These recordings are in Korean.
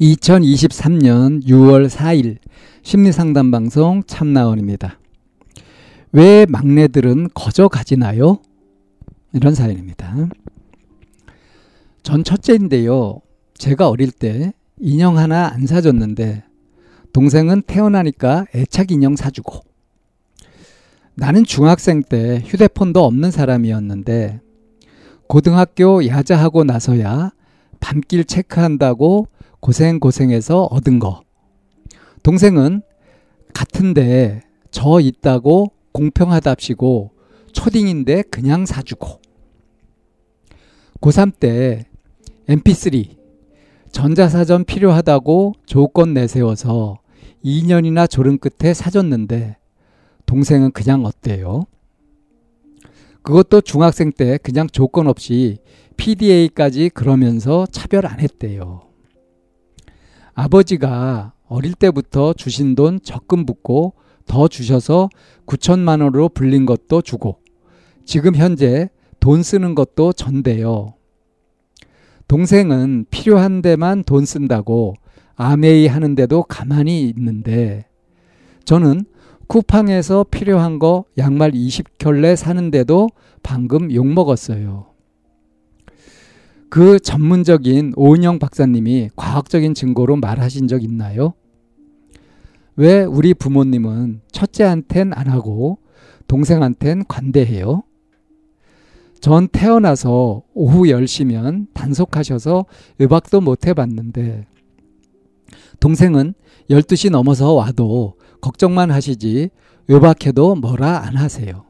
2023년 6월 4일 심리상담 방송 참나원입니다. 왜 막내들은 거저 가지나요? 이런 사연입니다. 전 첫째인데요. 제가 어릴 때 인형 하나 안 사줬는데 동생은 태어나니까 애착 인형 사주고 나는 중학생 때 휴대폰도 없는 사람이었는데 고등학교 야자하고 나서야 밤길 체크한다고 고생 고생해서 얻은 거. 동생은 같은데 저 있다고 공평하답시고 초딩인데 그냥 사주고. 고3 때 mp3 전자사전 필요하다고 조건 내세워서 2년이나 조른 끝에 사줬는데 동생은 그냥 어때요? 그것도 중학생 때 그냥 조건 없이 PDA까지 그러면서 차별 안 했대요. 아버지가 어릴 때부터 주신 돈 적금 붓고 더 주셔서 9천만 원으로 불린 것도 주고 지금 현재 돈 쓰는 것도 전대요. 동생은 필요한 데만 돈 쓴다고 아메이 하는데도 가만히 있는데 저는 쿠팡에서 필요한 거 양말 20켤레 사는데도 방금 욕 먹었어요. 그 전문적인 오은영 박사님이 과학적인 증거로 말하신 적 있나요? 왜 우리 부모님은 첫째한텐 안 하고 동생한텐 관대해요? 전 태어나서 오후 10시면 단속하셔서 음악도 못 해봤는데 동생은 12시 넘어서 와도 걱정만 하시지 외박해도 뭐라 안 하세요.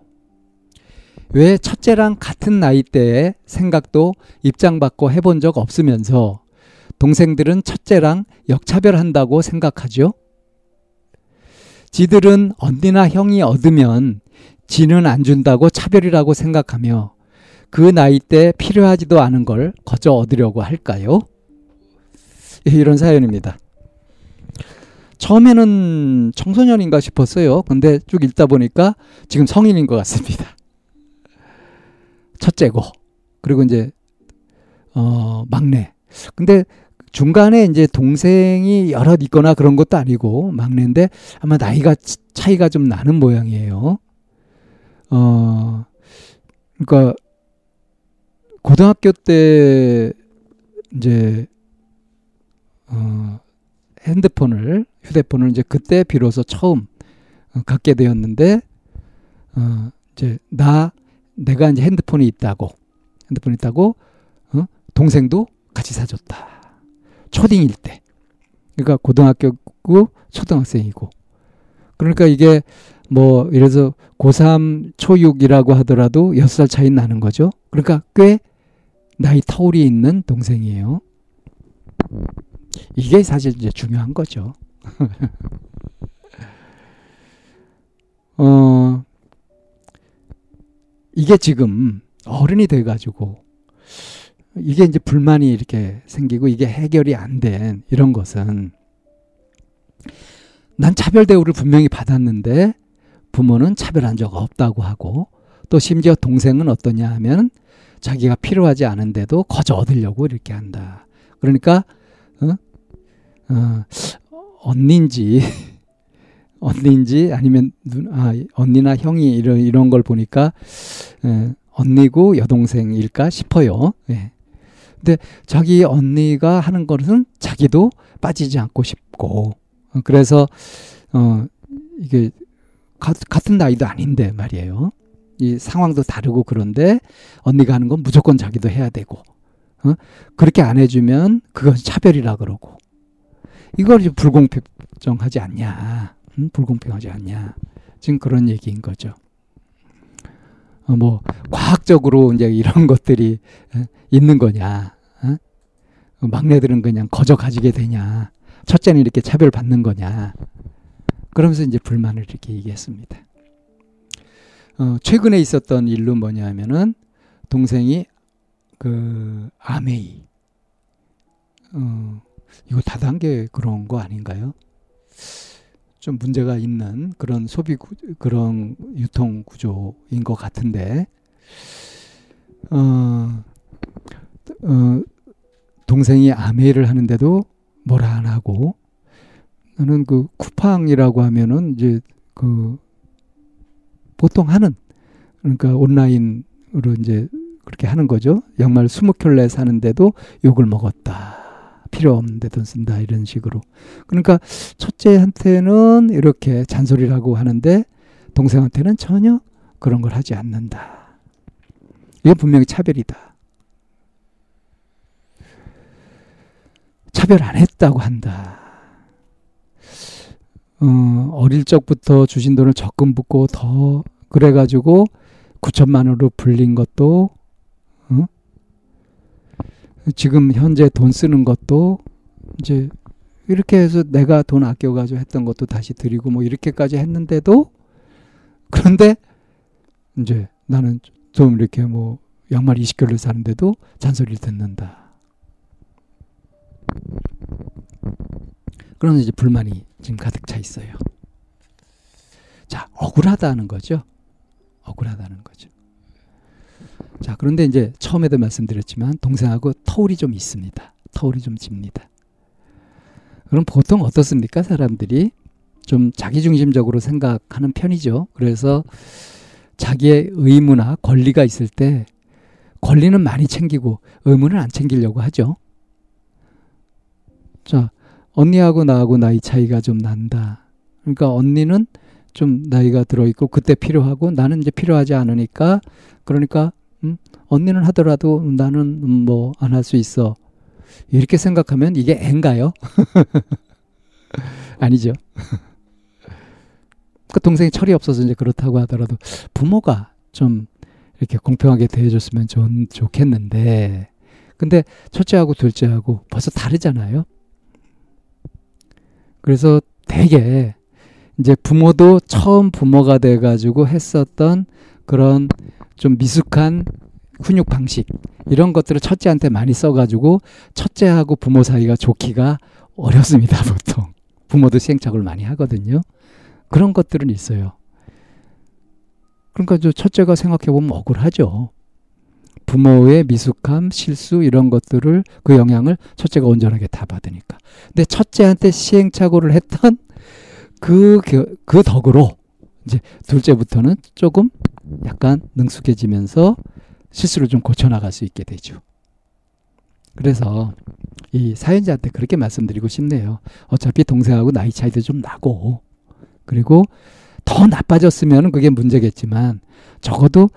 왜 첫째랑 같은 나이대에 생각도 입장받고 해본 적 없으면서 동생들은 첫째랑 역차별한다고 생각하죠? 지들은 언니나 형이 얻으면 지는 안 준다고 차별이라고 생각하며 그 나이 때 필요하지도 않은 걸 거저 얻으려고 할까요? 이런 사연입니다. 처음에는 청소년인가 싶었어요. 근데 쭉 읽다 보니까 지금 성인인 것 같습니다. 첫째고 그리고 이제 어 막내. 근데 중간에 이제 동생이 여럿 있거나 그런 것도 아니고 막내인데 아마 나이가 차이가 좀 나는 모양이에요. 어 그러니까 고등학교 때 이제 어 핸드폰을 휴대폰을 이제 그때 비로소 처음 어, 갖게 되었는데 어 이제 나 내가 이제 핸드폰이 있다고 핸드폰이 있다고 어? 동생도 같이 사줬다. 초딩일 때. 그러니까 고등학교고 초등학생이고. 그러니까 이게 뭐 이래서 고3 초6이라고 하더라도 6살 차이 나는 거죠. 그러니까 꽤 나이 터울이 있는 동생이에요. 이게 사실 이제 중요한 거죠. 어, 이게 지금 어른이 돼가지고 이게 이제 불만이 이렇게 생기고 이게 해결이 안 된 이런 것은 난 차별 대우를 분명히 받았는데 부모는 차별한 적 없다고 하고 또 심지어 동생은 어떠냐 하면 자기가 필요하지 않은데도 거저 얻으려고 이렇게 한다. 그러니까 어? 어, 언니인지 언니인지 아니면 눈, 아, 언니나 형이 이런 이런 걸 보니까 에, 언니고 여동생일까 싶어요. 예. 근데 자기 언니가 하는 것은 자기도 빠지지 않고 싶고 어, 그래서 어 이게 가, 같은 나이도 아닌데 말이에요. 이 상황도 다르고 그런데 언니가 하는 건 무조건 자기도 해야 되고 어? 그렇게 안 해주면 그건 차별이라 그러고 이걸 불공평하지 않냐 음? 불공평하지 않냐 지금 그런 얘기인 거죠. 어, 뭐 과학적으로 이제 이런 것들이 어, 있는 거냐? 어? 막내들은 그냥 거저 가지게 되냐? 첫째는 이렇게 차별받는 거냐? 그러면서 이제 불만을 이렇게 얘기했습니다. 어, 최근에 있었던 일로 뭐냐면은 동생이 그 아메이 어, 이거 다단계 그런 거 아닌가요? 좀 문제가 있는 그런 소비 구, 그런 유통 구조인 것 같은데 어, 어, 동생이 아메이를 하는데도 뭐라 안 하고 나는 그 쿠팡이라고 하면은 이제 그 보통 하는 그러니까 온라인으로 이제 그렇게 하는 거죠. 양말 스무 켤레 사는데도 욕을 먹었다. 필요 없는데 돈 쓴다 이런 식으로. 그러니까 첫째한테는 이렇게 잔소리라고 하는데 동생한테는 전혀 그런 걸 하지 않는다. 이건 분명히 차별이다. 차별 안 했다고 한다. 어, 어릴 적부터 주신 돈을 적금 붓고 더 그래가지고 9천만 원으로 불린 것도 어? 지금 현재 돈 쓰는 것도 이제 이렇게 해서 내가 돈 아껴가지고 했던 것도 다시 드리고 뭐 이렇게까지 했는데도 그런데 이제 나는 좀 이렇게 뭐 양말 20개를 사는데도 잔소리를 듣는다. 그러면 이제 불만이 지금 가득 차 있어요. 자, 억울하다는 거죠. 억울하다는 거죠. 자, 그런데 이제 처음에도 말씀드렸지만 동생하고 터울이 좀 있습니다. 터울이 좀 집니다. 그럼 보통 어떻습니까? 사람들이 좀 자기중심적으로 생각하는 편이죠. 그래서 자기의 의무나 권리가 있을 때 권리는 많이 챙기고 의무는 안 챙기려고 하죠. 자, 언니하고 나하고 나이 차이가 좀 난다. 그러니까 언니는 좀 나이가 들어 있고 그때 필요하고 나는 이제 필요하지 않으니까 그러니까 음, 언니는 하더라도 나는 음, 뭐안 할 수 있어. 이렇게 생각하면 이게 애인가요? 아니죠. 그 동생이 철이 없어서 이제 그렇다고 하더라도 부모가 좀 이렇게 공평하게 대해줬으면 좋, 좋겠는데 근데 첫째하고 둘째하고 벌써 다르잖아요. 그래서 되게 이제 부모도 처음 부모가 돼가지고 했었던 그런 좀 미숙한 훈육 방식 이런 것들을 첫째한테 많이 써가지고 첫째하고 부모 사이가 좋기가 어렵습니다 보통. 부모도 시행착오를 많이 하거든요. 그런 것들은 있어요. 그러니까 저 첫째가 생각해 보면 억울하죠. 부모의 미숙함 실수 이런 것들을 그 영향을 첫째가 온전하게 다 받으니까. 근데 첫째한테 시행착오를 했던 그, 그, 그 덕으로 이제 둘째부터는 조금 약간 능숙해지면서 실수를 좀 고쳐나갈 수 있게 되죠. 그래서 이 사연자한테 그렇게 말씀드리고 싶네요. 어차피 동생하고 나이 차이도 좀 나고, 그리고 더 나빠졌으면 그게 문제겠지만, 적어도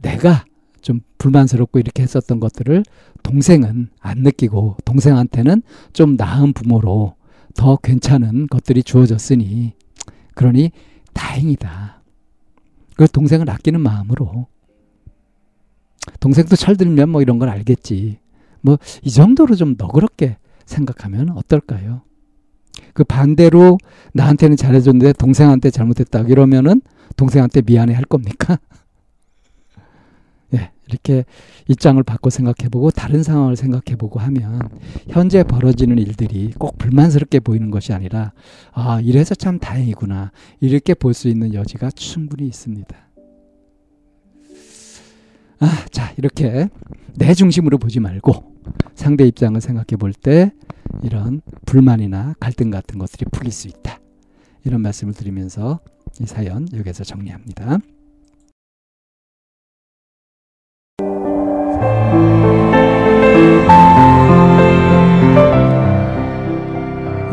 내가 좀 불만스럽고 이렇게 했었던 것들을 동생은 안 느끼고, 동생한테는 좀 나은 부모로 더 괜찮은 것들이 주어졌으니 그러니 다행이다. 그 동생을 아끼는 마음으로 동생도 철들면 뭐 이런 걸 알겠지. 뭐 이 정도로 좀 너그럽게 생각하면 어떨까요? 그 반대로 나한테는 잘해줬는데 동생한테 잘못했다 이러면은 동생한테 미안해 할 겁니까? 예, 이렇게 입장을 바꿔 생각해보고 다른 상황을 생각해보고 하면 현재 벌어지는 일들이 꼭 불만스럽게 보이는 것이 아니라 아 이래서 참 다행이구나 이렇게 볼 수 있는 여지가 충분히 있습니다. 아, 자 이렇게 내 중심으로 보지 말고 상대 입장을 생각해 볼 때 이런 불만이나 갈등 같은 것들이 풀릴 수 있다. 이런 말씀을 드리면서 이 사연 여기서 정리합니다.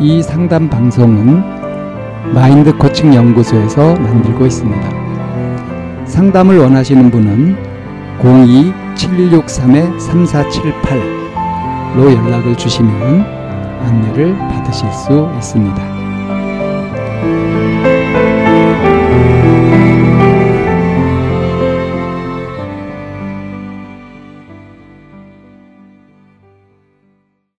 이 상담 방송은 마인드 코칭 연구소에서 만들고 있습니다. 상담을 원하시는 분은 02-763-3478로 연락을 주시면 안내를 받으실 수 있습니다.